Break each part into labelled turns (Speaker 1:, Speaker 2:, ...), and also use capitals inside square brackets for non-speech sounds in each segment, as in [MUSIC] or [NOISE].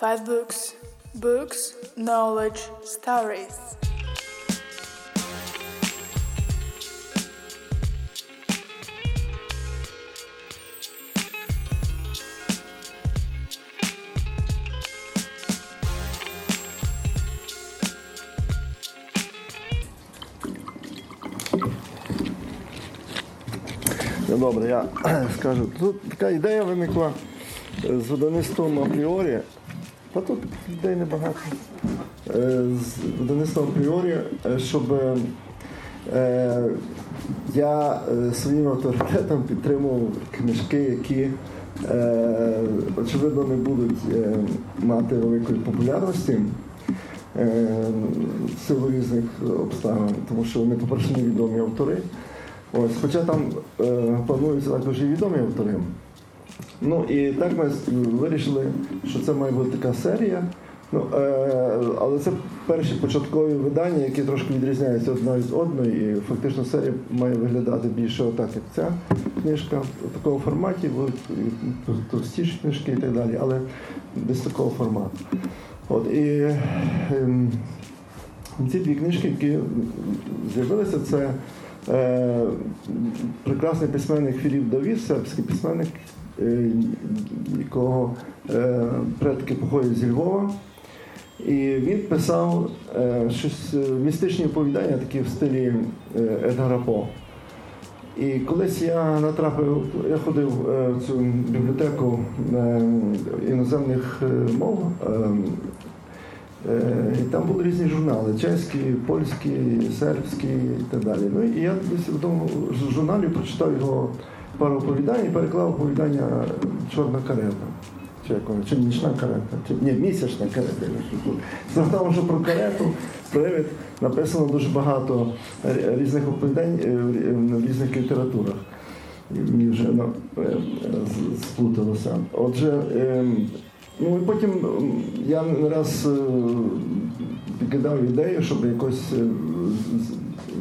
Speaker 1: Five books. Books, knowledge, stories.
Speaker 2: Ну, добре, я скажу. Тут така ідея виникла з видавництвом апріорі. Та тут ідей небагато. Е, З видавництвом апріорі, е, щоб е, я своїм авторитетом підтримував книжки, які очевидно не будуть мати великої популярності. в силу різних обставин, тому що вони, по-перше, невідомі автори. Ось, хоча там е, плануються також і відомі автори. Ну і так ми вирішили, що це має бути така серія. Ну, е, але це перші початкові видання, які трошки відрізняються одна від одної, і фактично серія має виглядати більше отак, як ця книжка, в такому форматі, товстіші книжки і так далі, але десь такого формату. От, і ем, ці дві книжки, які з'явилися, це е, прекрасний письменник Філіп Давід, сербський письменник, е, якого е, предки походять зі Львова. І він писав е, щось е, містичні оповідання, такі в стилі е, Едгара По. І колись я натрапив, я ходив е, в цю бібліотеку е, іноземних е, мов. е, Е, І там були різні журнали: чеські, польські, сербські і так далі. Ну і я десь в тому журналі прочитав його пару оповідань і переклав оповідання Чорна карета. Чи як воно, чи нічна карета, чи ні, місячна карета. Справа в що про карету, привид написано дуже багато е, різних оповідань е, в різних літературах. Мені вже ну, е, сплуталося. Отже, ем, Ну і потім я не раз е, підкидав ідею, щоб якось е,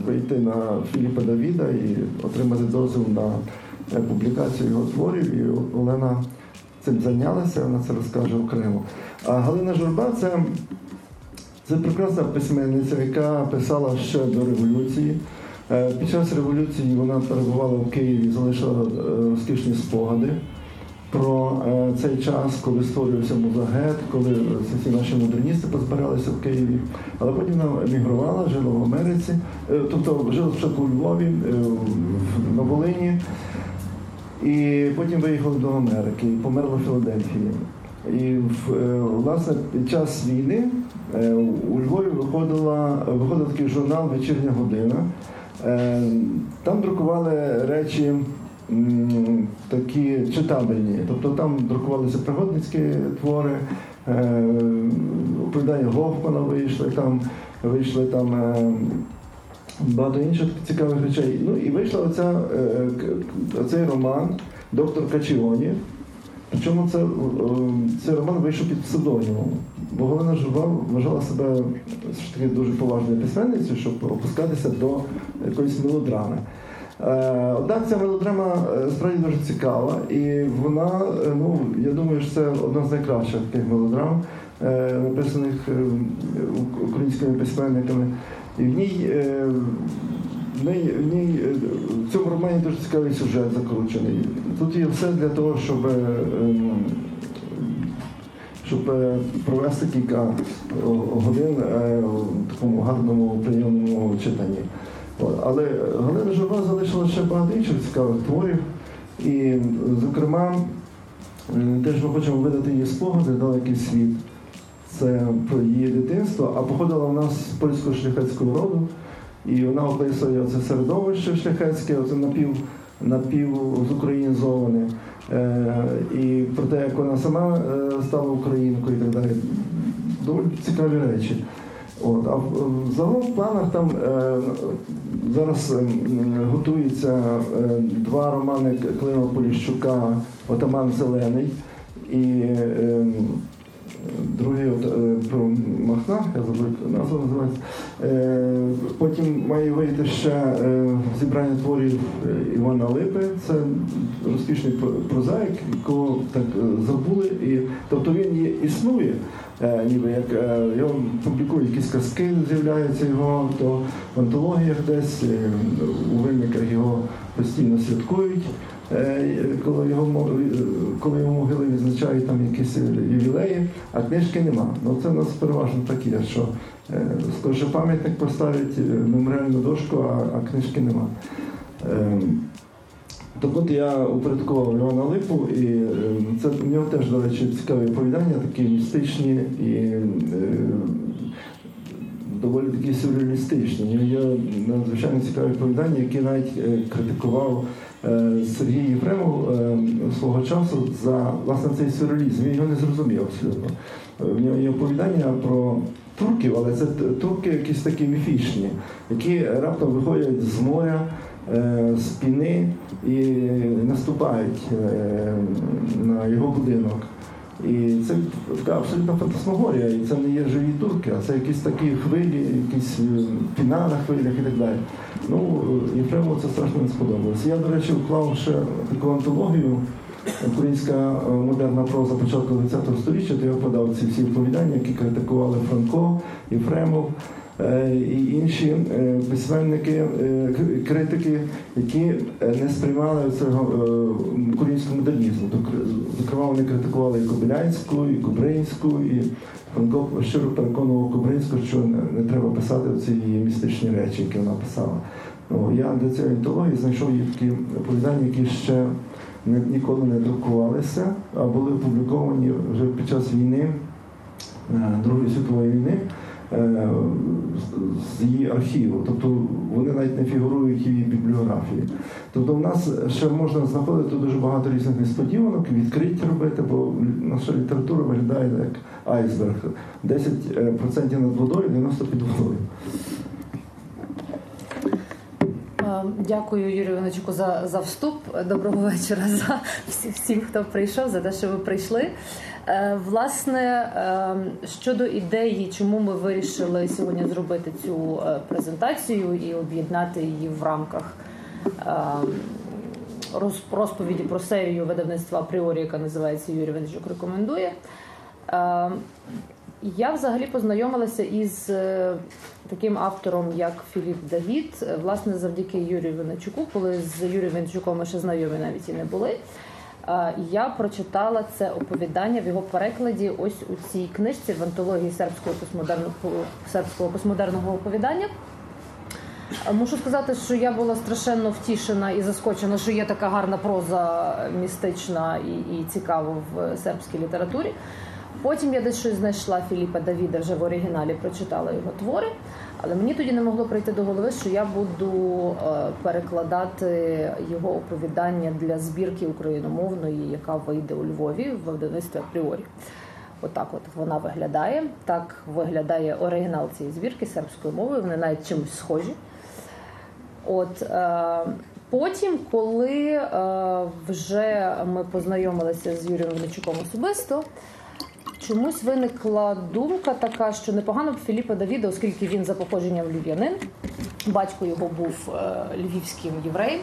Speaker 2: вийти на Філіпа Давіда і отримати дозвіл на е, публікацію його творів. І Олена цим зайнялася, вона це розкаже окремо. А Галина Журба це, це прекрасна письменниця, яка писала ще до революції. Е, Під час революції вона перебувала в Києві, залишила е, розкішні спогади про е, цей час, коли створювався музагет, коли всі наші модерністи позбиралися в Києві. Але потім вона емігрувала, жила в Америці, е, тобто жила спочатку у Львові, е, в- Волині, і потім виїхала до Америки і померла в Філадельфії. І е, власне під час війни е, у Львові виходила, виходив такий журнал Вечірня година. Е, Там друкували речі такі читабельні. Тобто там друкувалися пригодницькі твори, оповідання Гофмана вийшли, там вийшли там. Е, Багато інших цікавих речей. Ну і вийшла оця, е, оцей роман Доктор Качіоні. Причому це, е, цей роман вийшов під псевдонімом. Бо Галина Журба вважала себе ж таки дуже поважною письменницею, щоб опускатися до якоїсь мелодрами. Е, Однак ця мелодрама е, справді дуже цікава, і вона, е, ну, я думаю, що це одна з найкращих таких мелодрам, е, написаних е, українськими письменниками. І в ній, е, в ній, в ній е, в цьому романі дуже цікавий сюжет закручений. Тут є все для того, щоб, е, ем, щоб провести кілька годин в такому гарному прийомному читанні. Але Галина Журба залишила ще багато інших цікавих творів. І, зокрема, теж ми хочемо видати її спогади далекий світ. Це про її дитинство, а походила вона з польського шляхетського роду, і вона описує це середовище шляхетське, оце напів, напів зукраїнізоване. Е, і про те, як вона сама е, стала українкою і так далі. Доволі цікаві речі. От, а загалом в планах там е, зараз е, готуються е, два романи Клима Поліщука Отаман Зелений і е, другий от, е, про Махна я забув назва називається. Е, Потім має вийти ще е, зібрання творів Івана Липи. Це розкішний прозаїк, якого так забули. І, тобто він є, існує, ніби як його публікують якісь казки, з'являються його, то в антологіях десь, у винниках його постійно святкують. Е, Коли його е, коли його могили відзначають там якісь ювілеї, а книжки нема. Ну це у нас переважно так є, що е, скоріше пам'ятник поставить е, меморіальну дошку, а, а книжки нема. Е, Так от я упорядкував Івана Липу, і е, це в нього теж, до речі, цікаві оповідання, такі містичні і е, доволі такі сюрреалістичні. Є надзвичайно цікаві оповідання, які навіть е, критикував е, Сергій Єфремов е, свого часу за власне цей сюрреалізм. Він його не зрозумів абсолютно. Е, В нього є оповідання про турків, але це турки якісь такі міфічні, які раптом виходять з моря. е, З піни і наступають е, на його будинок. І це така абсолютна фантасмагорія, і це не є живі турки, а це якісь такі хвилі, якісь е, піна на хвилях і так далі. Ну, Єфремову це страшно не сподобалося. Я, до речі, вклав ще таку антологію Українська е, модерна проза початку ХХ століття, де я подав ці всі оповідання, які критикували Франко, Єфремов і інші е, письменники, е, критики, які е, не сприймали цього е, українського модернізму. Зокрема, вони критикували і Кобилянську, і Кубринську, і щиро переконував Кубринську, що не, треба писати ці її містичні речі, які вона писала. Ну, я для цієї антології знайшов її такі оповідання, які ще ніколи не друкувалися, а були опубліковані вже під час війни, е, Другої світової війни, е, з- з її архіву. Тобто вони навіть не фігурують її бібліографії. Тобто в нас ще можна знаходити дуже багато різних несподіванок, відкриття робити, бо наша література виглядає як айсберг. 10% над водою, 90% під водою.
Speaker 3: Е, Дякую, Юрію Івановичу, за, за вступ. Доброго вечора [LAUGHS] за всі- всім, хто прийшов, за те, що ви прийшли. Е, Власне, е, щодо ідеї, чому ми вирішили сьогодні зробити цю е, презентацію і об'єднати її в рамках розповіді про серію видавництва апріорі, яка називається Юрій Івановичук рекомендує. Я взагалі познайомилася із таким автором, як Філіп Давід, власне, завдяки Юрію Винничуку, коли з Юрієм Винничуком ми ще знайомі навіть і не були. Я прочитала це оповідання в його перекладі ось у цій книжці в антології сербського постмодерного сербського постмодерного оповідання. Мушу сказати, що я була страшенно втішена і заскочена, що є така гарна проза містична і, і цікава в сербській літературі. Потім я десь щось знайшла Філіпа Давіда вже в оригіналі, прочитала його твори. Але мені тоді не могло прийти до голови, що я буду е, перекладати його оповідання для збірки україномовної, яка вийде у Львові в видавництві апріорі. Отак от вона виглядає. Так виглядає оригінал цієї збірки сербською мовою. Вони навіть чимось схожі. От е, потім, коли е, вже ми познайомилися з Юрієм Винничуком особисто, чомусь виникла думка така, що непогано б Філіпа Давіда, оскільки він за походженням львів'янин, батько його був е, львівським євреєм,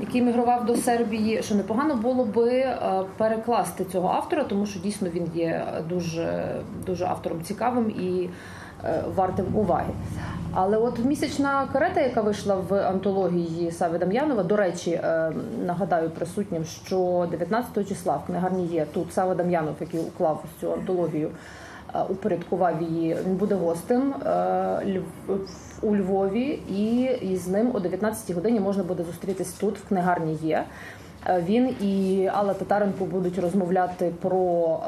Speaker 3: який мігрував до Сербії, що непогано було би е, перекласти цього автора, тому що дійсно він є дуже, дуже автором цікавим і вартим уваги. Але от місячна карета, яка вийшла в антології Сави Дам'янова, до речі, е, нагадаю присутнім, що 19 числа в книгарні є тут Сава Дам'янов, який уклав цю антологію, е, упорядкував її. Він буде гостем е, у Львові, і з ним о 19 годині можна буде зустрітись тут, в книгарні є. Е, Він і Алла Татаренко будуть розмовляти про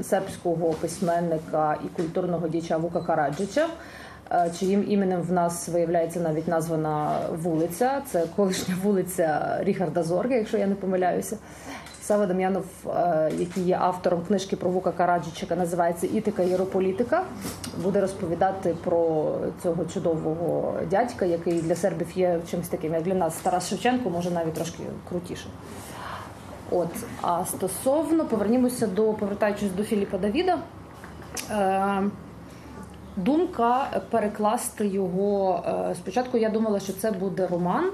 Speaker 3: е, сербського письменника і культурного діяча Вука Караджича, е, чиїм іменем в нас виявляється навіть названа вулиця. Це колишня вулиця Ріхарда Зорга, якщо я не помиляюся. Сава Дам'янов, е, який є автором книжки про Вука Караджича, яка називається Ітика Єрополітика, буде розповідати про цього чудового дядька, який для сербів є чимось таким, як для нас Тарас Шевченко, може навіть трошки крутіше. От, а стосовно повернімося до повертаючись до Філіпа Давіда. Е, думка перекласти його. е, Спочатку я думала, що це буде роман,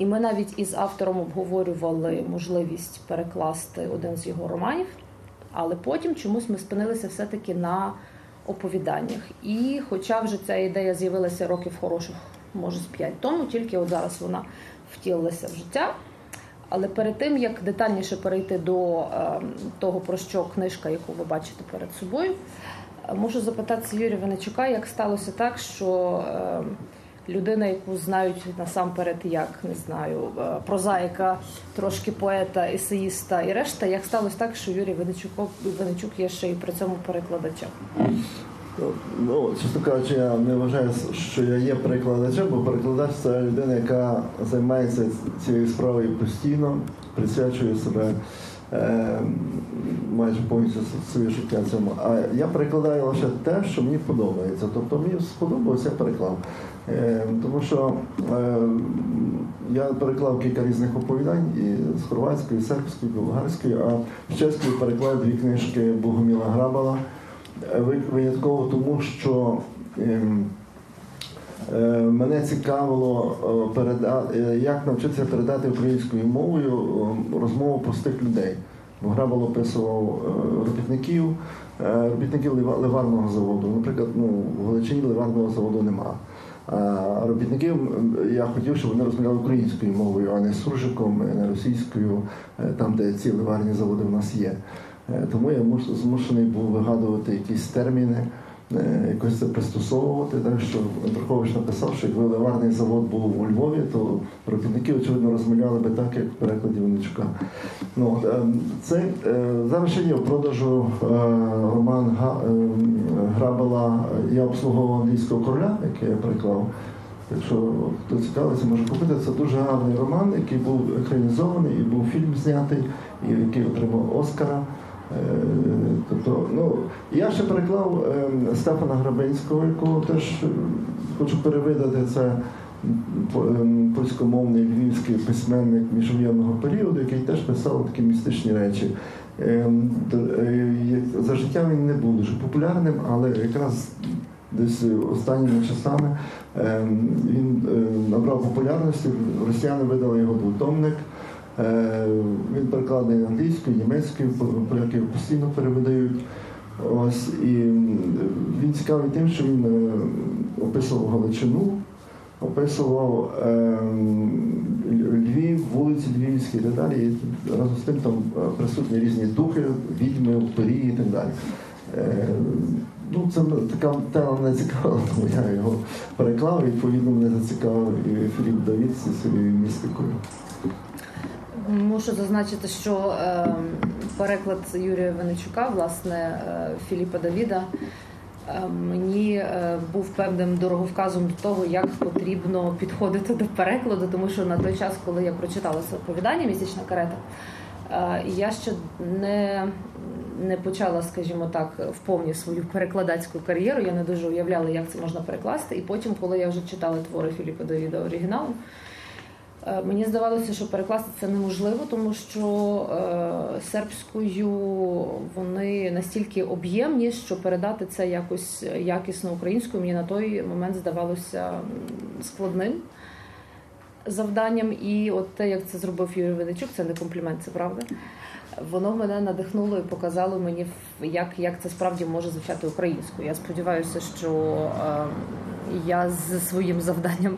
Speaker 3: і ми навіть із автором обговорювали можливість перекласти один з його романів, але потім чомусь ми спинилися все-таки на оповіданнях. І хоча вже ця ідея з'явилася років хороших, може, з п'ять тому, тільки от зараз вона втілилася в життя. Але перед тим як детальніше перейти до е, того, про що книжка, яку ви бачите перед собою, е, можу запитатися Юрія Венечука, як сталося так, що е, людина, яку знають насамперед, як не знаю, е, прозаїка, трошки поета, есеїста і решта, як сталося так, що Юрій Венечук, Венечук є ще й при цьому перекладачем?
Speaker 2: Ну, чесно кажучи, я не вважаю, що я є перекладачем, бо перекладач це людина, яка займається цією справою постійно, присвячує себе е, майже повністю своє життя цьому. А я перекладаю лише те, що мені подобається. Тобто мені сподобалося, я переклав. Е, тому що е, я переклав кілька різних оповідань і з хорватської, і сербської, і болгарської, а з чеської переклав дві книжки Богоміла Грабала. Винятково тому, що ем, е, мене цікавило е, е, як навчитися передати українською мовою е, розмову простих людей. Бо Грабал описував е, робітників, е, робітників лива- ливарного заводу. Наприклад, ну, в Галичині ливарного заводу нема. Робітників я хотів, щоб вони розмовляли українською мовою, а не суржиком, не російською, е, там, де ці ливарні заводи в нас є. Е, Тому я муш- змушений був вигадувати якісь терміни, е, якось це пристосовувати. Так що Андрухович написав, що якби ливарний завод був у Львові, то робітники, очевидно, розмовляли би так, як в перекладі Винничука. Ну, е, це, е, зараз ще є в продажу е, роман е, Грабела Я обслуговував англійського короля, який я переклав. Якщо хто цікавиться, може купити. Це дуже гарний роман, який був екранізований, і був фільм знятий, і який отримав Оскара. Е, Тобто, ну, я ще переклав е, Стефана Грабинського, якого теж е, хочу перевидати. Це ем, польськомовний львівський письменник міжвоєнного періоду, який теж писав такі містичні речі. Ем, е, За життя він не був дуже популярним, але якраз десь останніми часами ем, він набрав популярності. Росіяни видали його двотомник. Е, Він перекладений англійською, німецькою, поляки його постійно перевидають. Ось і він цікавий тим, що він е, описував Галичину, описував ем, Львів, вулиці Львівські і так далі. І разом з тим там е, присутні різні духи, відьми, упорі і так далі. Ну, це така тема мене цікавила, тому я його переклав. і Відповідно, мене зацікавив і Філіп Давід зі своєю містикою.
Speaker 3: Мушу зазначити, що е, переклад Юрія Венечука, власне, е, Філіпа Давіда, е, мені е, був певним дороговказом до того, як потрібно підходити до перекладу, тому що на той час, коли я прочитала це оповідання Місячна карета, е, я ще не, не почала, скажімо так, вповні свою перекладацьку кар'єру. Я не дуже уявляла, як це можна перекласти. І потім, коли я вже читала твори Філіпа Давіда оригіналом, Е, Мені здавалося, що перекласти це неможливо, тому що е, сербською вони настільки об'ємні, що передати це якось якісно українською мені на той момент здавалося складним завданням. І от те, як це зробив Юрій Венечук, це не комплімент, це правда. Воно мене надихнуло і показало мені, як, як це справді може звучати українською. Я сподіваюся, що е, я з своїм завданням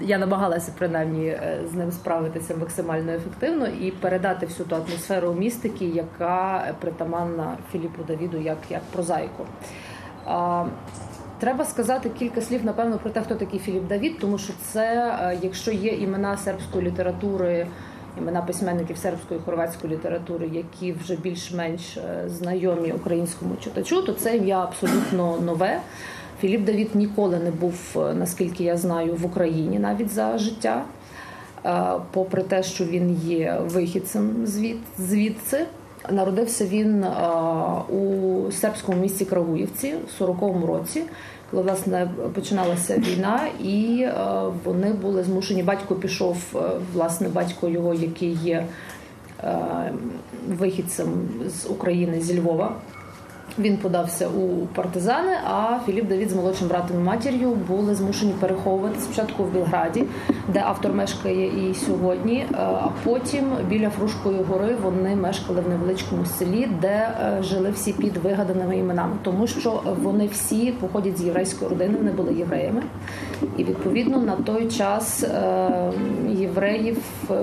Speaker 3: я намагалася принаймні е, з ним справитися максимально ефективно і передати всю ту атмосферу містики, яка притаманна Філіпу Давіду як, як прозаїку. А, Треба сказати кілька слів, напевно, про те, хто такий Філіп Давід, тому що це, е, якщо є імена сербської літератури, імена письменників сербської і хорватської літератури, які вже більш-менш е, знайомі українському читачу, то це ім'я абсолютно нове. Філіп Давід ніколи не був, е, наскільки я знаю, в Україні навіть за життя. Е, Попри те, що він є вихідцем звід, звідси, народився він у сербському місті Крагуївці в 40-му році, коли власне починалася війна, і е, вони були змушені. Батько пішов, е, власне, батько його, який є е, вихідцем з України зі Львова. Він подався у партизани, а Філіп Давід з молодшим братом і матір'ю були змушені переховувати спочатку в Білграді, де автор мешкає і сьогодні. е, А потім біля Фрушкої гори вони мешкали в невеличкому селі, де е, жили всі під вигаданими іменами, тому що вони всі походять з єврейської родини, вони були євреями. І відповідно на той час е, євреїв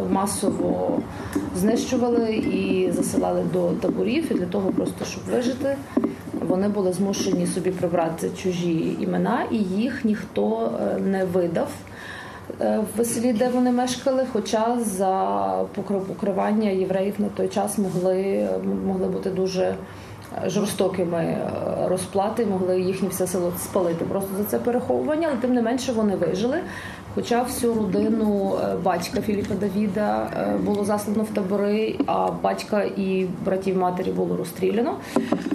Speaker 3: масово знищували і засилали до таборів. І для того, просто щоб вижити, вони були змушені собі прибрати чужі імена, і їх ніхто е, не видав е, в селі, де вони мешкали. Хоча за покри- покривання євреїв на той час могли, могли бути дуже жорстокими е, розплати, могли їхнє все село спалити просто за це переховування, але тим не менше вони вижили. Хоча всю родину е, батька Філіпа Давіда е, було заслано в табори, а батька і братів матері було розстріляно.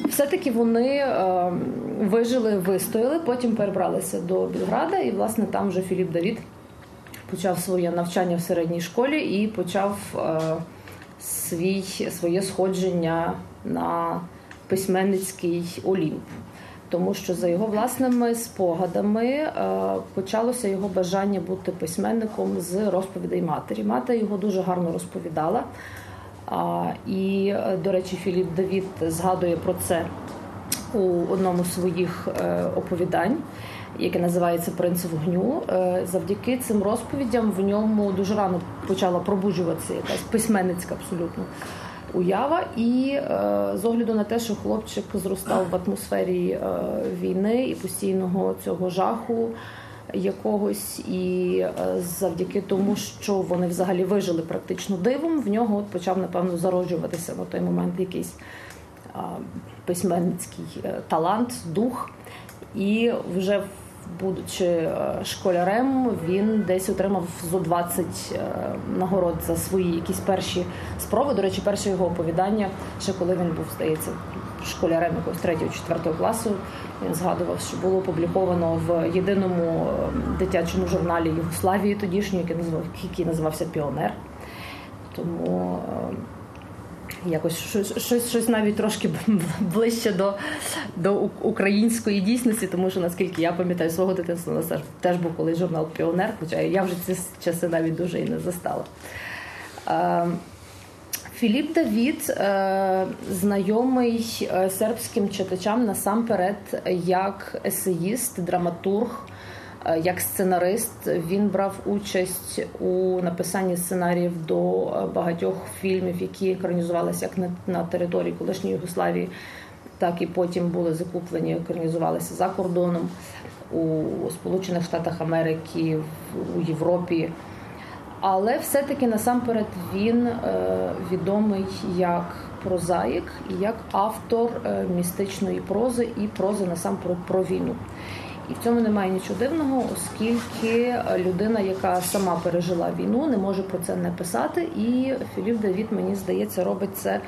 Speaker 3: Все-таки вони е, вижили, вистояли, потім перебралися до Білграда, і власне там вже Філіп Давід почав своє навчання в середній школі і почав свій, своє сходження на письменницький олімп. Тому що за його власними спогадами е, почалося його бажання бути письменником з розповідей матері. Мати його дуже гарно розповідала. І, е, до речі, Філіп Давід згадує про це у одному з своїх е, оповідань, яке називається Принц вогню. Завдяки цим розповідям в ньому дуже рано почала пробуджуватися якась письменницька абсолютно уява. І е, з огляду на те, що хлопчик зростав в атмосфері е, війни і постійного цього жаху. Якогось і е, завдяки тому, що вони взагалі вижили практично дивом, в нього от почав напевно зароджуватися на той момент якийсь письменницький талант, дух. І вже в- будучи е, школярем, він десь отримав зо 20 е, нагород за свої якісь перші спроби. До речі, перше його оповідання, ще коли він був, здається, школярем якогось 3-4 класу, він згадував, що було опубліковано в єдиному е, дитячому журналі Югославії тодішньої, який називав- який називався Піонер. Тому е, якось щось, щось, щось навіть трошки [LAUGHS] ближче до, до української дійсності, тому що наскільки я пам'ятаю свого дитинства, у нас теж, був колись журнал Піонер, хоча я вже ці часи навіть дуже і не застала. Е, Філіп Давід е, знайомий е, сербським читачам насамперед як есеїст, драматург, як сценарист. Він брав участь у написанні сценаріїв до е, багатьох фільмів, які екранізувалися як на, території колишньої Югославії, так і потім були закуплені, екранізувалися за кордоном у Сполучених Штатах Америки, у Європі. Але все-таки насамперед він е, відомий як прозаїк і як автор е, містичної прози і прози насамперед про війну. І в цьому немає нічого дивного, оскільки людина, яка сама пережила війну, не може про це не писати. І Філіп Давід, мені здається, робить це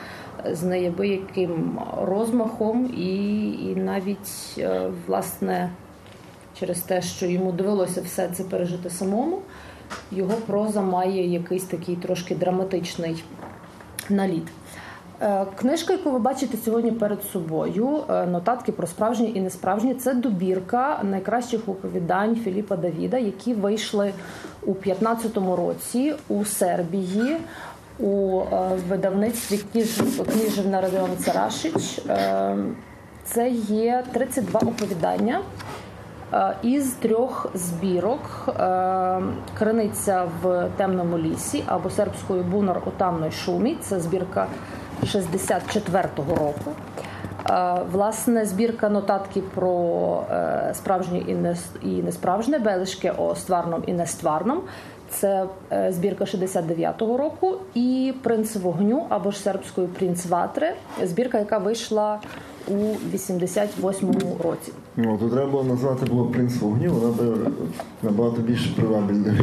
Speaker 3: з неябияким розмахом, і, і навіть е, власне через те, що йому довелося все це пережити самому, його проза має якийсь такий трошки драматичний наліт. Е, Книжка, яку ви бачите сьогодні перед собою, е, нотатки про справжні і несправжні, це добірка найкращих оповідань Філіпа Давіда, які вийшли у 15-му році у Сербії у е, видавництві книж- книжівна Радіон Царашич. Це є 32 оповідання. Е, із трьох збірок е, Криниця в темному лісі або сербською бунар у тамної шумі. Це збірка 64-го року. Е, Власне, збірка нотатки про справжнє і несправжнє, белишке о стварном і нестварном. Це збірка 69-го року, і Принц вогню або ж сербською Принц Ватри, збірка, яка вийшла у 88-му році.
Speaker 2: Ну, то треба було назвати було принц вогню, вона би набагато більше привабельна.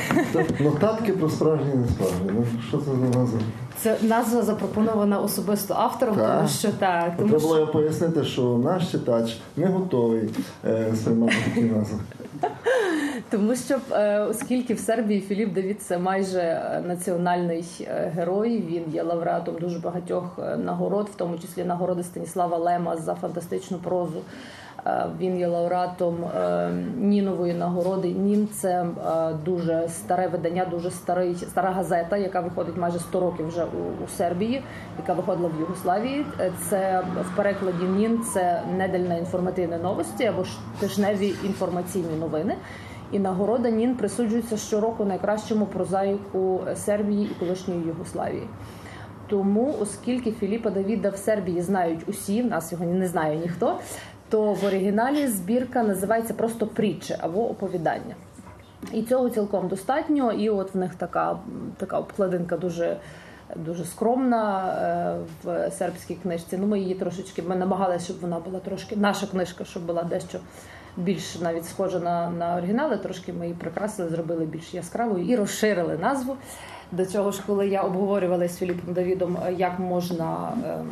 Speaker 2: [LAUGHS] Нотатки про справжні і несправжні. Ну, що це за назва?
Speaker 3: Це назва запропонована особисто автором,
Speaker 2: Так.
Speaker 3: тому що так, тому
Speaker 2: Треба було
Speaker 3: що
Speaker 2: пояснити, що наш читач не готовий е, сприймати такі назви.
Speaker 3: Тому що е, оскільки в Сербії Філіп Давід це майже е, національний е, герой, він є лауреатом дуже багатьох нагород, в тому числі нагороди Станіслава Лема за фантастичну прозу. Він є лауреатом Нінової нагороди. Нін це дуже старе видання, дуже старий стара газета, яка виходить майже 100 років вже у, у Сербії, яка виходила в Югославії. Це в перекладі Нін це недельна інформативні новості або ж тижневі інформаційні новини. І нагорода Нін присуджується щороку найкращому прозаїку Сербії і колишньої Югославії. Тому, оскільки Філіпа Давіда в Сербії знають усі, в нас його не знає ніхто, то в оригіналі збірка називається просто притче або оповідання. І цього цілком достатньо. І от в них така, така обкладинка дуже. Дуже скромна е, в сербській книжці. Ну, ми її трошечки ми намагалися, щоб вона була трошки наша книжка, щоб була дещо більш навіть схожа на, на оригінали. Трошки ми її прикрасили, зробили більш яскравою і розширили назву. До цього ж, коли я обговорювала з Філіпом Давідом, е, як можна ем,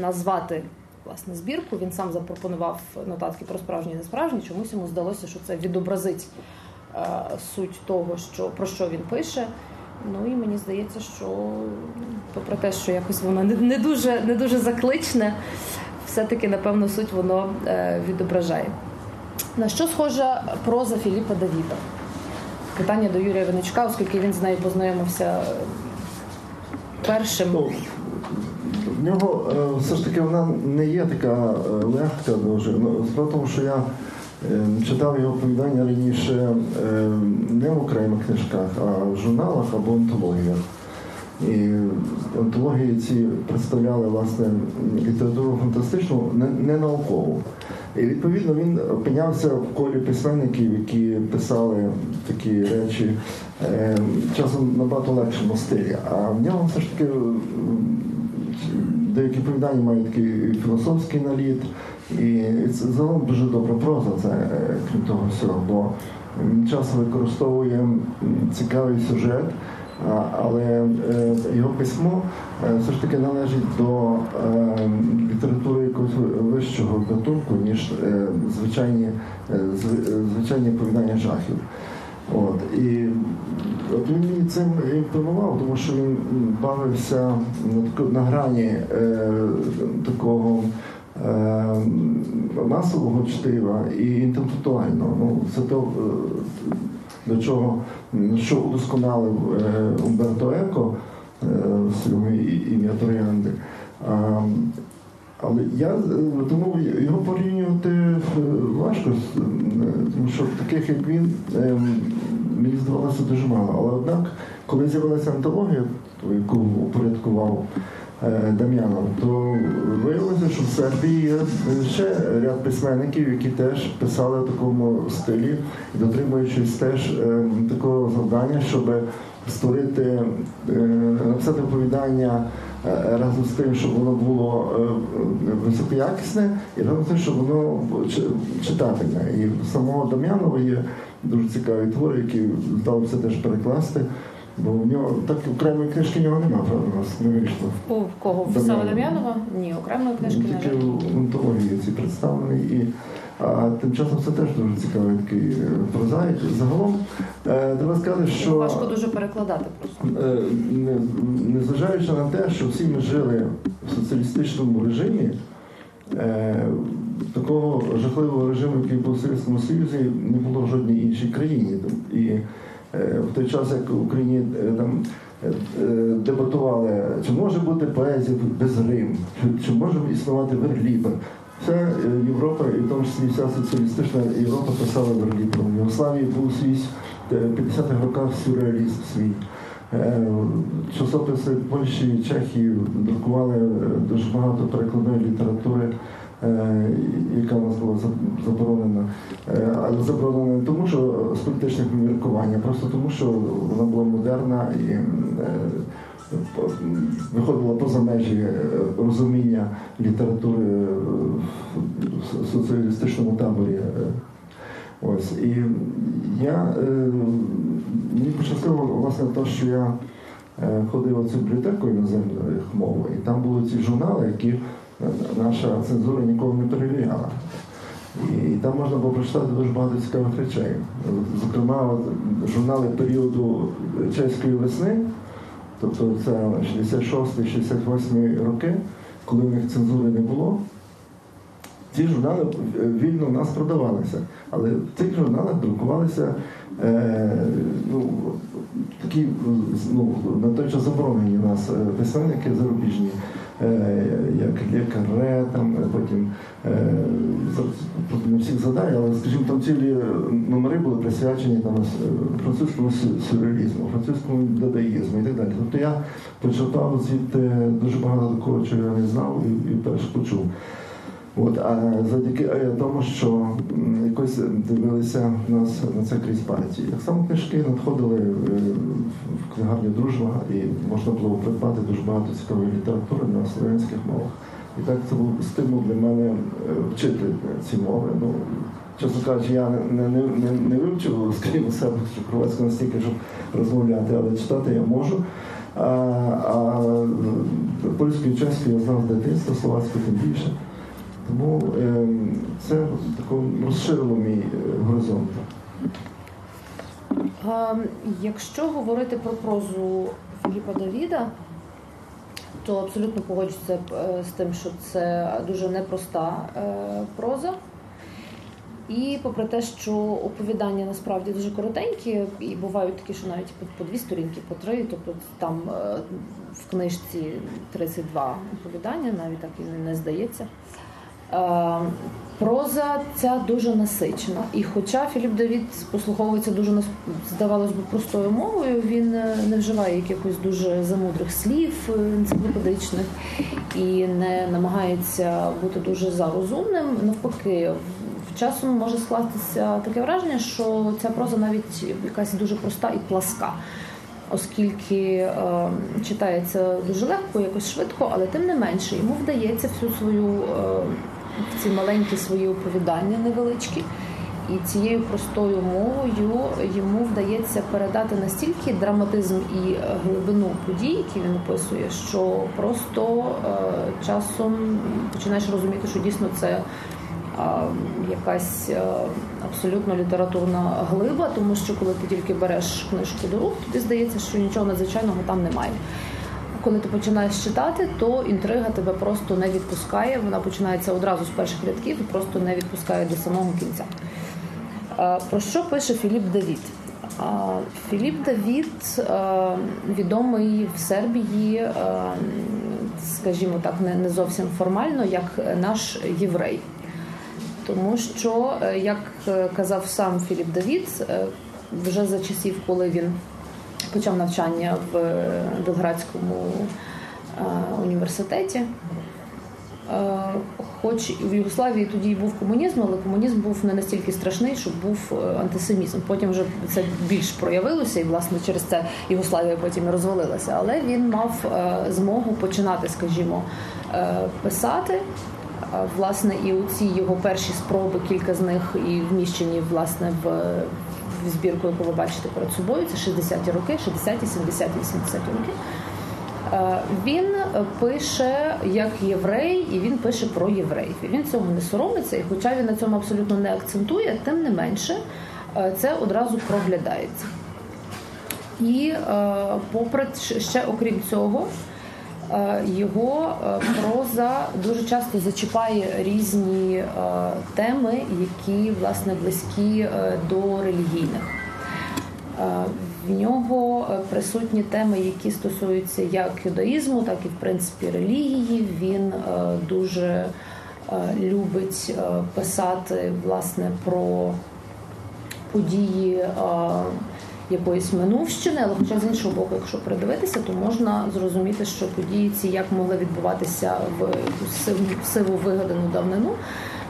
Speaker 3: назвати власне збірку, він сам запропонував нотатки про справжні і несправжні. Чомусь йому здалося, що це відобразить е, суть того, що про що він пише. Ну і мені здається, що попри те, що якось воно не, не дуже не дуже закличне, все-таки напевно суть воно е, відображає. На що схожа проза Філіпа Давіда? Питання до Юрія Веничка, оскільки він з нею познайомився е, першим.
Speaker 2: Ну, в нього е, все ж таки вона не є така е, легка дуже. Ну, справа в тому, що я читав його оповідання раніше не в окремих книжках, а в журналах або антологіях. І антології ці представляли власне літературу фантастичну, не, не наукову. І відповідно він опинявся в колі письменників, які писали такі речі е, часом набагато легшому стилі. А в нього все ж таки деякі повідання мають такий філософський наліт, і це загалом дуже добра проза, це е, крім того всього, бо він часто використовує цікавий сюжет. Але е, його письмо е, все ж таки належить до е, літератури якогось вищого гатунку, ніж звичайні, звичайні оповідання жахів. От. І от він мені цим імпонував, тому що він бавився на, грані е, такого е, масового чтива і інтелектуального. Ну, це то, до чого що удосконалив е, Умберто Еко е, в своєму і- ім'я Троянди. Але я е, тому його порівнювати е, важко, е, тому що таких як він е, мені здавалося дуже мало. Але однак, коли з'явилася антологія, яку упорядкував е, то виявилося, що в Сербії є ще ряд письменників, які теж писали в такому стилі, дотримуючись теж е, такого завдання, щоб створити, е, написати оповідання е, разом з тим, щоб воно було е, високоякісне, і разом з тим, щоб воно було чи- читабельне. І самого Дам'янова є дуже цікаві твори, які вдалося теж перекласти. Бо в нього так окремої книжки в нього немає, правда, у нас не вийшло.
Speaker 3: У кого в
Speaker 2: Дам'янова.
Speaker 3: Сава Дам'янова? Ні, окремої книжки не
Speaker 2: Тільки в антології ці представлений. І, а тим часом це теж дуже цікавий такий е, прозаїк. Загалом е, треба сказати, що
Speaker 3: Важко дуже перекладати просто.
Speaker 2: е, не- незважаючи на те, що всі ми жили в соціалістичному режимі, е, такого жахливого режиму, який був в Совєтському Союзі, не було в жодній іншій країні. І в той час, як в Україні е, там е, е, дебатували, чи може бути поезія без Рим, чи, може існувати верлібр. Вся е, Європа, і в тому числі вся соціалістична Європа писала верлібром. В Югославії був свій е, 50-х роках сюрреалізм свій. Е, Часописи Польщі, Чехії друкували е, дуже багато перекладної літератури, е, яка у нас була заборонена. Е, Але заборонена не тому, що з політичних міркувань, а просто тому, що вона була модерна і е, виходила поза межі е, розуміння літератури е, в соціалістичному таборі. е, Ось і я е, мені пощастило власне те, що я е, ходив у цю бібліотеку іноземних мов, і там були ці журнали, які е, наша цензура ніколи не перевіряла. І там можна було прочитати дуже багато цікавих речей. Зокрема, от, журнали періоду чеської весни, тобто це 66-68 роки, коли в них цензури не було. Ці журнали вільно у нас продавалися, але в цих журналах друкувалися ну, такі ну, на той час заборонені у нас е, письменники зарубіжні, е, як Лє там потім е, не всіх задаю, але скажімо, там цілі номери були присвячені там французькому сюрреалізму, французькому дадаїзму і так далі. Тобто я почитав звідти дуже багато такого, чого я не знав і, і теж почув. От, а завдяки е, тому, що якось дивилися нас на це крізь партії. Так само книжки надходили е, в книгарню дружба, і можна було придбати дуже багато цікавої літератури на слов'янських мовах. І так це був стимул для мене е, вчити ці мови. Ну, Чесно кажучи, я не не, не, не вивчив, скажімо, себе Кровецьку настільки, щоб розмовляти, але читати я можу. А а польську і чеську я знав з дитинства, словацьку тим більше. Тому е, це тако розширило мій е, горизонт.
Speaker 3: Якщо говорити про прозу Філіпа Давіда, то абсолютно погоджуся е, з тим, що це дуже непроста е, проза. І попри те, що оповідання насправді дуже коротенькі, і бувають такі, що навіть по дві сторінки, по три, тобто там в книжці 32 оповідання, навіть так і не здається. Е, проза ця дуже насичена. І хоча Філіп Давід послуховується дуже здавалось би простою мовою, він е, не вживає якихось дуже замудрих слів е, енциклопедичних і не намагається бути дуже зарозумним. Навпаки, часом може скластися таке враження, що ця проза навіть якась дуже проста і пласка. Оскільки е, читається дуже легко, якось швидко, але тим не менше йому вдається всю свою е, ці маленькі свої оповідання невеличкі. І цією простою мовою йому вдається передати настільки драматизм і глибину подій, які він описує, що просто е, часом починаєш розуміти, що дійсно це е, якась е, абсолютно літературна глиба, тому що коли ти тільки береш книжку до рук, тобі здається, що нічого надзвичайного там немає коли ти починаєш читати, то інтрига тебе просто не відпускає. Вона починається одразу з перших рядків і просто не відпускає до самого кінця. Про що пише Філіп Давід? Філіп Давід відомий в Сербії, скажімо так, не зовсім формально, як наш єврей. Тому що, е, як е, казав сам Філіп Давід, е, вже за часів, коли він почав навчання в Белградському е, університеті. Е, хоч в Югославії тоді був комунізм, але комунізм був не настільки страшний, щоб був е, антисемізм. Потім вже це більш проявилося, і власне через це Югославія потім розвалилася. Але він мав змогу починати, скажімо, писати. Власне, і оці його перші спроби, кілька з них і вміщені власне в збірку, яку ви бачите перед собою, це 60-ті роки, 60-ті, 70-ті, 80-ті роки. Е, він пише як єврей, і він пише про євреїв. І Він цього не соромиться, і хоча він на цьому абсолютно не акцентує, тим не менше е, це одразу проглядається. І е, попри ще окрім цього. Е, його е, проза дуже часто зачіпає різні е, теми, які власне близькі до релігійних. В нього присутні теми, які стосуються як юдаїзму, так і в принципі релігії. Він дуже любить писати власне про події якоїсь минувщини, але хоча з іншого боку, якщо придивитися, то можна зрозуміти, що події ці як могли відбуватися в якусь сиву вигадану давнину.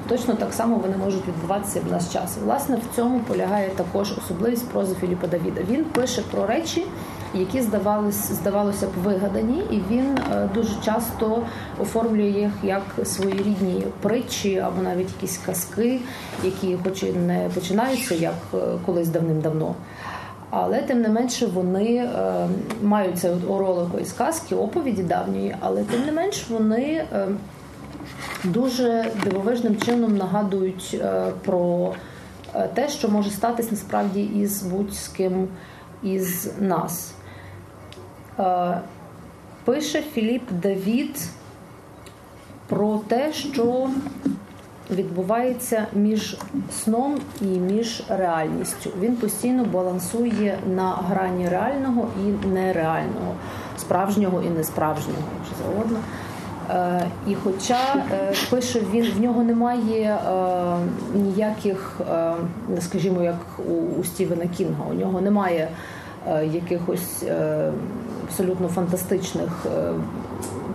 Speaker 3: Точно так само вони можуть відбуватися в наш час. Власне, в цьому полягає також особливість прози Філіпа Давіда. Він пише про речі, які здавалось, здавалося б вигадані, і він е, дуже часто оформлює їх як своєрідні притчі або навіть якісь казки, які, хоч не починаються як е, колись давним-давно. Але тим не менше вони е, мають це оролико із казки, оповіді давньої, але тим не менш вони е, дуже дивовижним чином нагадують е, про е, те, що може статись насправді із будь-з ким із нас. Е, Пише Філіп Давід про те, що відбувається між сном і між реальністю. Він постійно балансує на грані реального і нереального, справжнього і несправжнього, якщо завгодно. Е, І хоча е, пише він, в нього немає е, ніяких, скажімо, як у, Стівена Кінга, у нього немає якихось абсолютно фантастичних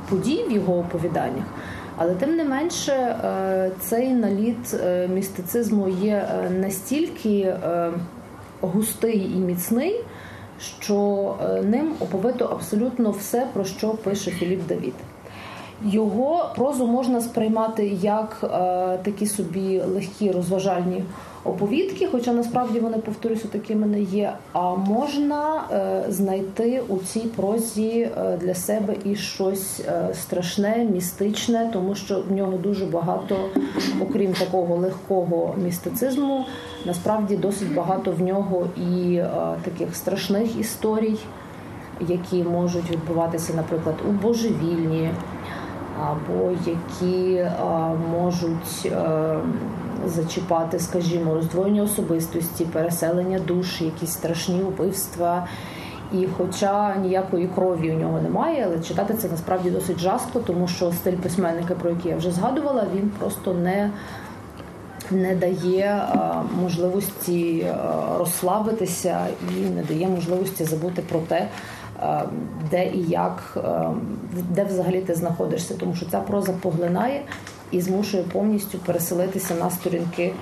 Speaker 3: подій в його оповіданнях. Але тим не менше, е, цей наліт е, містицизму є е, настільки густий і міцний, що ним оповито абсолютно все, про що пише Філіп Давід. Його прозу можна сприймати як такі собі легкі розважальні оповідки, хоча насправді вони, повторюся, такими не є. А можна е, знайти у цій прозі е, для себе і щось е, страшне, містичне, тому що в нього дуже багато, окрім такого легкого містицизму, насправді досить багато в нього і таких страшних історій, які можуть відбуватися, наприклад, у божевільні або які е, можуть е, зачіпати, скажімо, роздвоєння особистості, переселення душ, якісь страшні вбивства. І хоча ніякої крові у нього немає, але читати це насправді досить жорстко, тому що стиль письменника, про який я вже згадувала, він просто не не дає е, можливості розслабитися і не дає можливості забути про те, де і як, е, де взагалі ти знаходишся, тому що ця проза поглинає і змушує повністю переселитися на сторінки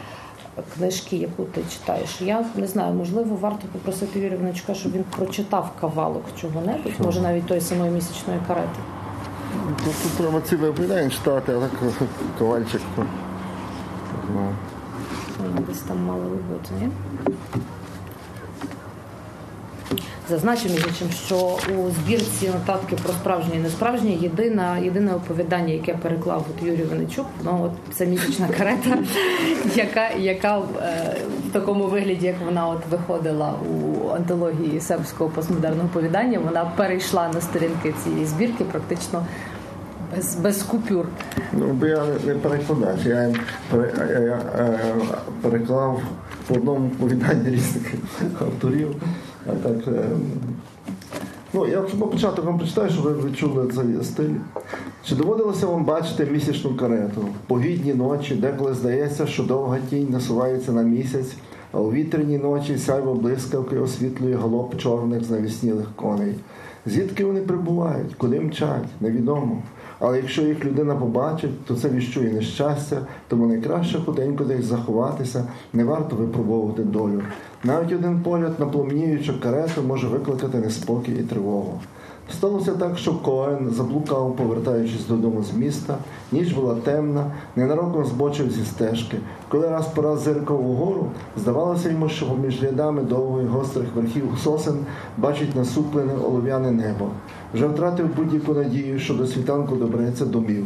Speaker 3: книжки, яку ти читаєш. Я не знаю, можливо, варто попросити Юрія Вначка, щоб він прочитав кавалок чого-небудь, може навіть тої самої місячної карети.
Speaker 2: Тут, тут треба ціле оповідання читати, а так [LAUGHS] ковальчик. ну,
Speaker 3: десь там мали вибити, ні? Зазначив між іншим, що у збірці нотатки про справжнє і несправжнє єдина, єдине оповідання, яке переклав от Юрій Венечук, ну от це місячна карета, [LAUGHS] яка, яка е, в такому вигляді, як вона от виходила у антології сербського постмодерного оповідання, вона перейшла на сторінки цієї збірки практично без, без купюр.
Speaker 2: Ну, я не, перекладач, я, їм е, переклав по одному оповіданні різних авторів. Так, е, ну, я на початок вам прочитаю, щоб ви відчули цей стиль. Чи доводилося вам бачити місячну карету? Погідні ночі, деколи здається, що довга тінь насувається на місяць, а у вітряні ночі сяйво блискавки освітлює галоп чорних знавіснілих коней. Звідки вони прибувають, куди мчать, невідомо. Але якщо їх людина побачить, то це віщує нещастя, тому найкраще худенько десь заховатися, не варто випробовувати долю. Навіть один погляд на пломніючу карету може викликати неспокій і тривогу. Сталося так, що Коен заблукав, повертаючись додому з міста. Ніч була темна, ненароком збочив зі стежки. Коли раз по раз зиркав угору, здавалося йому, що поміж рядами довгих гострих верхів сосен бачить насуплене олов'яне небо. Вже втратив будь-яку надію, що до світанку добереться домів.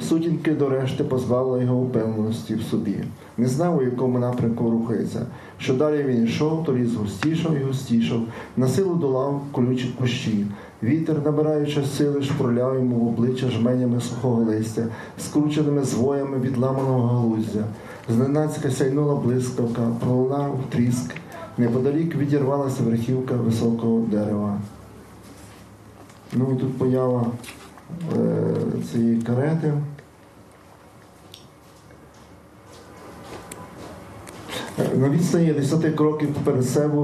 Speaker 2: Сутінки до решти позбавили його упевненості в собі. Не знав, у якому напрямку рухається. Що далі він йшов, то ліс густішав і густішав, на силу долав колючі кущі. Вітер, набираючи сили, шпурляв йому в обличчя жменями сухого листя, скрученими звоями відламаного галуздя. Зненацька сяйнула блискавка, пролунав тріск. Неподалік відірвалася верхівка високого дерева. Ну і тут поява е, цієї карети. На відстані 10 кроків перед себе,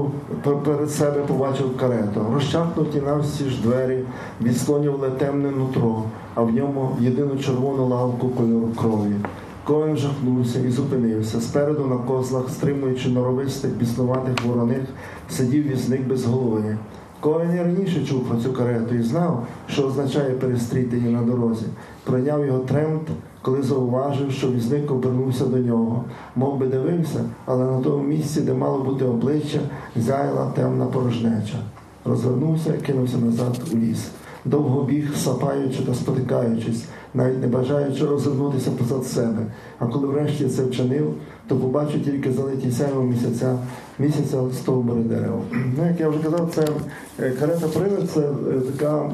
Speaker 2: перед себе побачив карету. Розчахнуті навстіж двері відслонювали темне нутро, а в ньому єдину червону лавку кольору крові. Коен жахнувся і зупинився. Спереду на козлах, стримуючи норовистих, біснуватих вороних, сидів візник без голови. Коен і раніше чув про цю карету і знав, що означає перестріти її на дорозі. Пройняв його тремт, коли зауважив, що візник обернувся до нього, мов би дивився, але на тому місці, де мало бути обличчя, зяяла темна порожнеча. Розвернувся і кинувся назад у ліс. довго біг, сапаючи та спотикаючись, навіть не бажаючи розвернутися позад себе. А коли врешті це вчинив, то побачив тільки залиті сяйвом місяця, місяця стовбури дерев. Ну, як я вже казав, це е, карета привид це е, така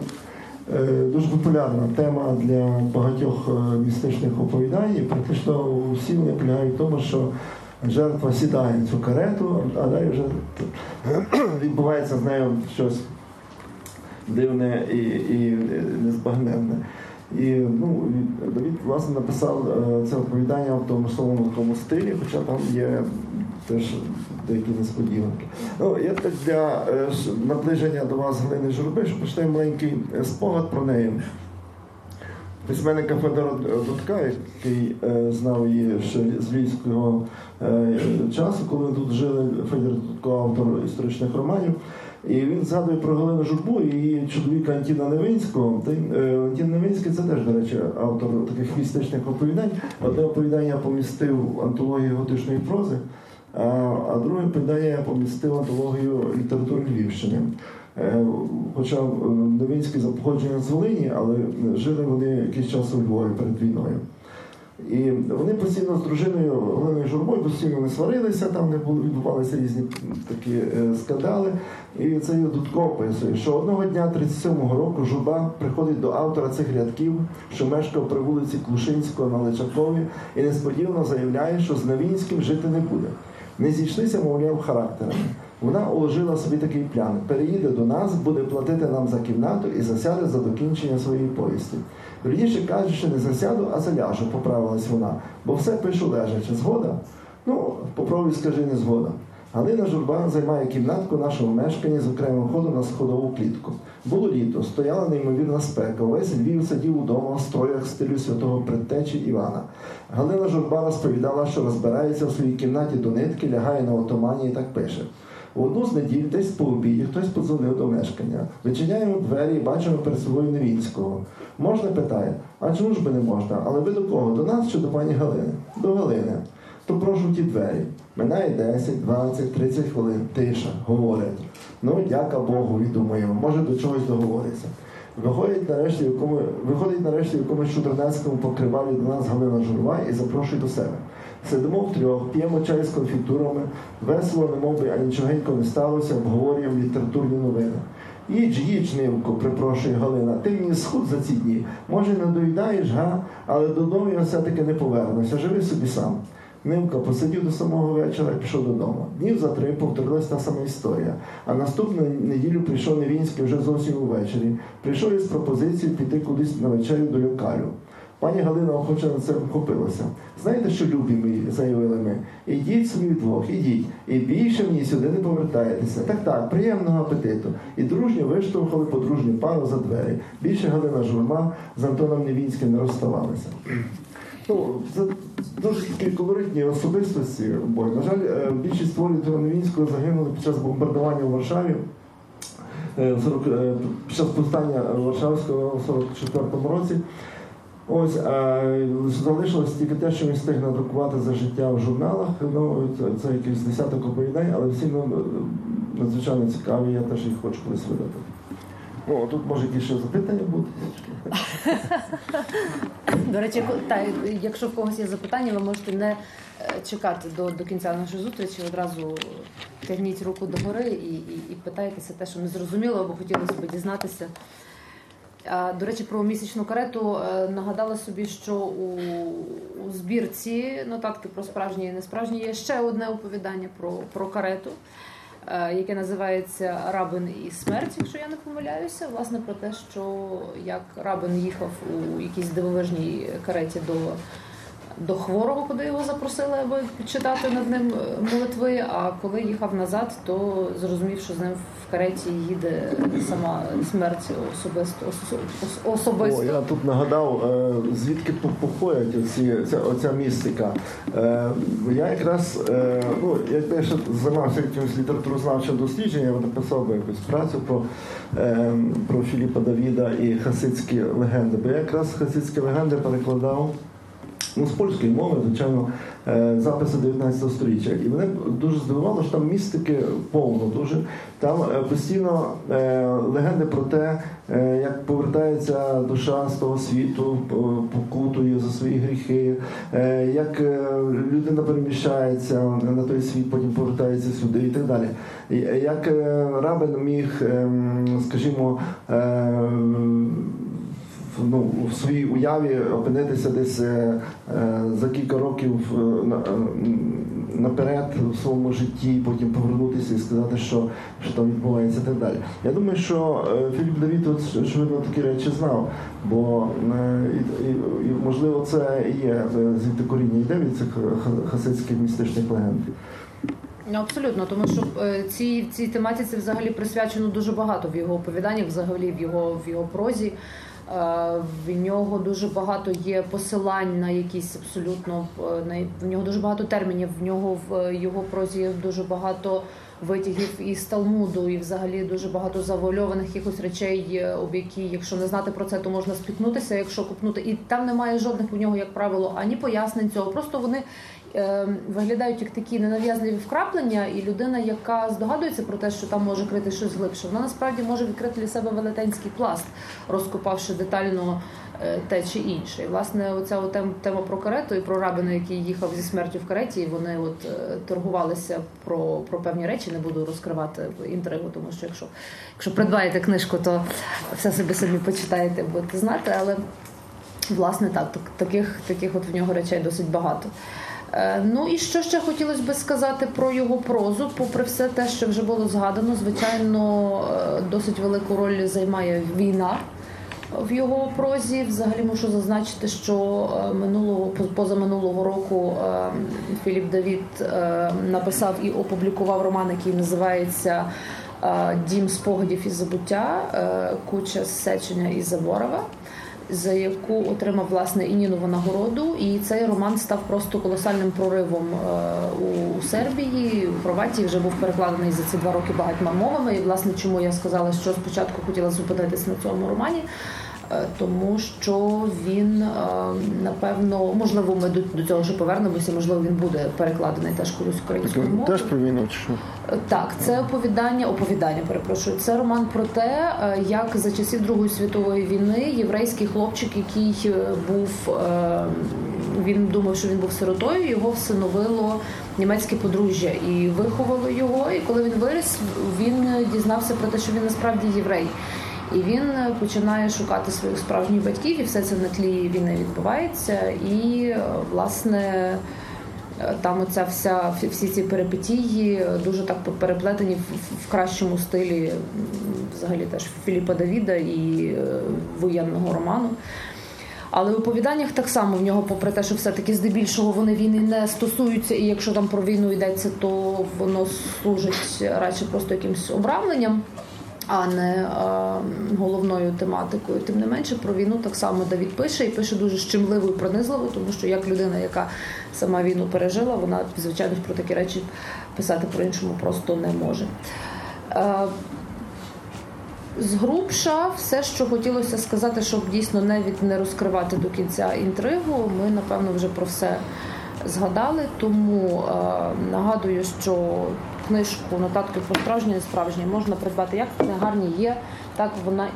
Speaker 2: дуже популярна тема для багатьох е, містичних оповідань. І практично усі вони полягають в тому, що жертва сідає цю карету, а далі вже відбувається з нею щось дивне і, і незбагненне. І ну, Давід власне написав е, це оповідання в тому самому такому стилі, хоча там є теж деякі несподіванки. Ну, я так для е, наближення до вас Галини Журби, що почитаю маленький е, спогад про неї. Письменника Федора Дудка, який е, знав її ще з львівського е, часу, коли тут жили Федір Дудко, автор історичних романів. І він згадує про Галину Журбу і її чоловіка Антіна Невинського. Е, Антін Невинський це теж, до речі, автор таких містичних оповідань. Одне оповідання помістив антологію готичної прози, а, друге оповідання я помістив антологію літератури Львівщини. Е, Хоча е, Новинський за походження з Волині, але жили вони якийсь час у Львові перед війною. І вони постійно з дружиною Оленою Журбою постійно не сварилися, там не були, відбувалися різні такі е, скандали. І це його Дудко описує, що одного дня 37-го року Журба приходить до автора цих рядків, що мешкав при вулиці Клушинського на Личакові, і несподівано заявляє, що з Новінським жити не буде. Не зійшлися, мовляв, характерами. Вона уложила собі такий план: переїде до нас, буде платити нам за кімнату і засяде за докінчення своєї повісті. Вірніше кажучи, не засяду, а заляжу, поправилась вона, бо все пишу лежачи. Згода? Ну, попробуй скажи не згода. Галина Журба займає кімнатку нашого мешкання з окремим ходом на сходову клітку. Було літо, стояла неймовірна спека. Весь Львів сидів удома в строях стилю святого предтечі Івана. Галина Журба розповідала, що розбирається в своїй кімнаті до нитки, лягає на отомані і так пише. В одну з неділь, десь по обіді, хтось подзвонив до мешкання. Вичиняємо двері і бачимо перед собою Невінського. Можна питає, а чому ж би не можна? Але ви до кого? До нас чи до пані Галини? До Галини. То прошу ті двері. Минає 10, 20, 30 хвилин. Тиша, говорять. Ну, дяка Богу, відумаємо, може до чогось договориться. Виходить нарешті, якому, виходить нарешті в якомусь чудернацькому покривалі до нас Галина Журва і запрошує до себе. Сидимо втрьох, п'ємо чай з конфітурами, весело, немов би, а нічогенько не сталося, обговорюємо літературні новини. Їдь, їдь, Нивку, припрошує Галина, ти мені схуд за ці дні. Може, не доїдаєш, га? Але додому я все-таки не повернуся, живи собі сам. Нивка посидів до самого вечора і пішов додому. Днів за три повторилась та сама історія. А наступну неділю прийшов Невінський вже зовсім увечері. Прийшов із пропозицією піти кудись на вечерю до лікарю. Пані Галина охоче на це вхопилася. Знаєте, що любі мої, заявили ми. Ідіть собі вдвох, ідіть. І більше мені сюди не повертаєтеся. Так, так, приємного апетиту. І дружньо виштовхали подружню пару за двері. Більше Галина Журма з Антоном Невінським не розставалися. Ну, це дуже такі особистості. Бо, на жаль, е, більшість творів Антона Невінського загинули під час бомбардування в Варшаві. Е, 40, е, під час повстання Варшавського в 44-му році. Ось е, залишилось тільки те, що він встиг надрукувати за життя в журналах. Ну, це якийсь десяток оповідань, але всі ну, надзвичайно цікаві, я теж їх хочу колись видати. Ну, тут може якісь ще запитання бути.
Speaker 3: До речі, та, якщо в когось є запитання, ви можете не е, чекати до, до кінця нашої зустрічі, одразу тягніть руку догори і, і, і питайтеся те, що не зрозуміло або хотілося б дізнатися. До речі, про місячну карету е, нагадала собі, що у, у збірці ну так, про справжнє і несправжнє є ще одне оповідання про, про карету, яке називається Рабин і смерть, якщо я не помиляюся, власне про те, що як Рабин їхав у якійсь дивовижній кареті до. До хворого, куди його запросили, аби читати над ним е, молитви. А коли їхав назад, то зрозумів, що з ним в кареті їде сама смерть особисто ос- ос- особисто.
Speaker 2: О, я тут нагадав, е, звідки походять оці, ця, оця містика. Е, Я якраз, ну, якби ще займався якимось літературознавчим дослідженням, написав би якусь працю про, про Філіпа Давіда і хасидські легенди. Бо я якраз хасидські легенди перекладав Ну, з польської мови, звичайно, е, записи 19 століття. І мене дуже здивувало, що там містики повно дуже. Там е, постійно е, легенди про те, як повертається душа з того світу, по- покутує за свої гріхи, як людина переміщається на той світ, потім повертається сюди і так далі. Як рабин міг, ем, скажімо, ну, в своїй уяві опинитися десь е, е, за кілька років е, на- наперед у своєму житті, потім повернутися і сказати, що, що там відбувається і так далі. Я думаю, що Філіп Давід очевидно такі речі знав, бо і, і, можливо це і є звідти коріння йде від цих ха- хасидських містичних легенд.
Speaker 3: Ну, абсолютно, тому що цій цій тематиці взагалі присвячено дуже багато в його оповіданнях, взагалі в його в його прозі. Е, В нього дуже багато є посилань на якісь абсолютно е, в нього дуже багато термінів. В нього в його прозі дуже багато витягів із Талмуду, і взагалі дуже багато завуальованих якихось речей, е, об які, якщо не знати про це, то можна спіткнутися, якщо купнути. І там немає жодних в нього, як правило, ані пояснень цього. Просто вони е, виглядають як такі ненав'язливі вкраплення, і людина, яка здогадується про те, що там може крити щось глибше, вона насправді може відкрити для себе велетенський пласт, розкопавши детально е, те чи інше. І власне, оця тема про карету і про рабина, який їхав зі смертю в кареті, і вони от е, торгувалися про, про певні речі. Не буду розкривати інтригу, тому що якщо, якщо придбаєте книжку, то все собі собі почитаєте, будете знати. Але власне так таких, таких от в нього речей досить багато. Е, Ну і що ще хотілося би сказати про його прозу, попри все те, що вже було згадано, звичайно, е, досить велику роль займає війна в його прозі. Взагалі мушу зазначити, що е, минулого позаминулого року Філіп Давід написав і опублікував роман, який називається Дім спогадів і забуття Куча Сечення і Заборова за яку отримав власне Інінову нагороду, і цей роман став просто колосальним проривом е, у Сербії, у Хорватії вже був перекладений за ці два роки багатьма мовами. І власне чому я сказала, що спочатку хотіла зупинитись на цьому романі. Е, Тому що він е, напевно, можливо, ми до, цього вже повернемося. Можливо, він буде перекладений теж колись українською мовою.
Speaker 4: Теж про війну чи що?
Speaker 3: Так, це оповідання, оповідання, перепрошую. Це роман про те, е, як за часів Другої світової війни єврейський хлопчик, який е, був е, він думав, що він був сиротою, його всиновило німецьке подружжя і виховало його. І коли він виріс, він дізнався про те, що він насправді єврей. І він е, починає шукати своїх справжніх батьків, і все це на тлі війни відбувається. І е, власне. Е, Там оця вся всі ці перипетії дуже так переплетені в, кращому стилі, взагалі теж Філіпа Давіда і воєнного роману. Але в оповіданнях так само в нього, попри те, що все-таки здебільшого вони війни не стосуються, і якщо там про війну йдеться, то воно служить радше просто якимось обрамленням, а не головною тематикою. Тим не менше, про війну так само Давід пише і пише дуже щемливо і пронизливо, тому що як людина, яка сама війну пережила, вона звичайно про такі речі писати по-іншому просто не може. Е, Згрубша, все, що хотілося сказати, щоб дійсно не від не розкривати до кінця інтригу. Ми напевно вже про все згадали. Тому е, нагадую, що книжку нотатки про справжнє несправжнє можна придбати як в книгарні є, так вона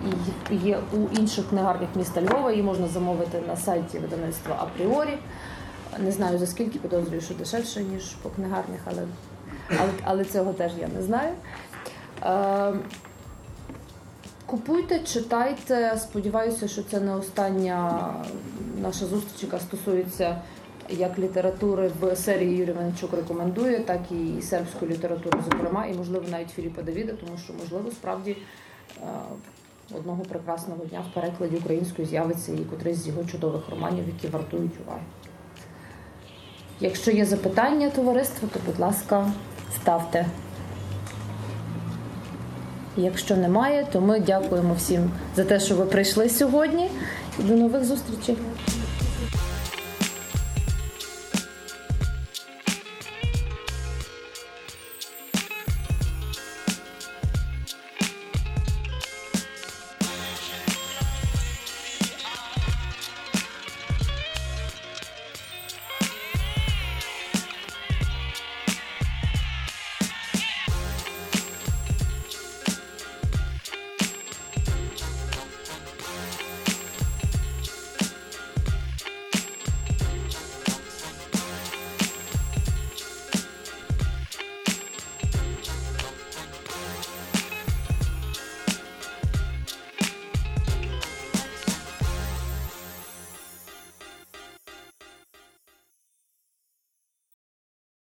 Speaker 3: і є у інших книгарнях міста Львова. Її можна замовити на сайті видавництва Апріорі. Не знаю за скільки, підозрюю, що дешевше, ніж по книгарнях, але, але, але цього теж я не знаю. Е, Купуйте, читайте. Сподіваюся, що це не остання наша зустріч, яка стосується як літератури в серії Юрій Венчук рекомендує, так і сербської літератури, зокрема, і можливо навіть Філіпа Давіда, тому що можливо справді е, одного прекрасного дня в перекладі українською з'явиться і котрийсь з його чудових романів, які вартують уваги. Якщо є запитання товариства, то будь ласка, ставте. Якщо немає, то ми дякуємо всім за те, що ви прийшли сьогодні. До нових зустрічей.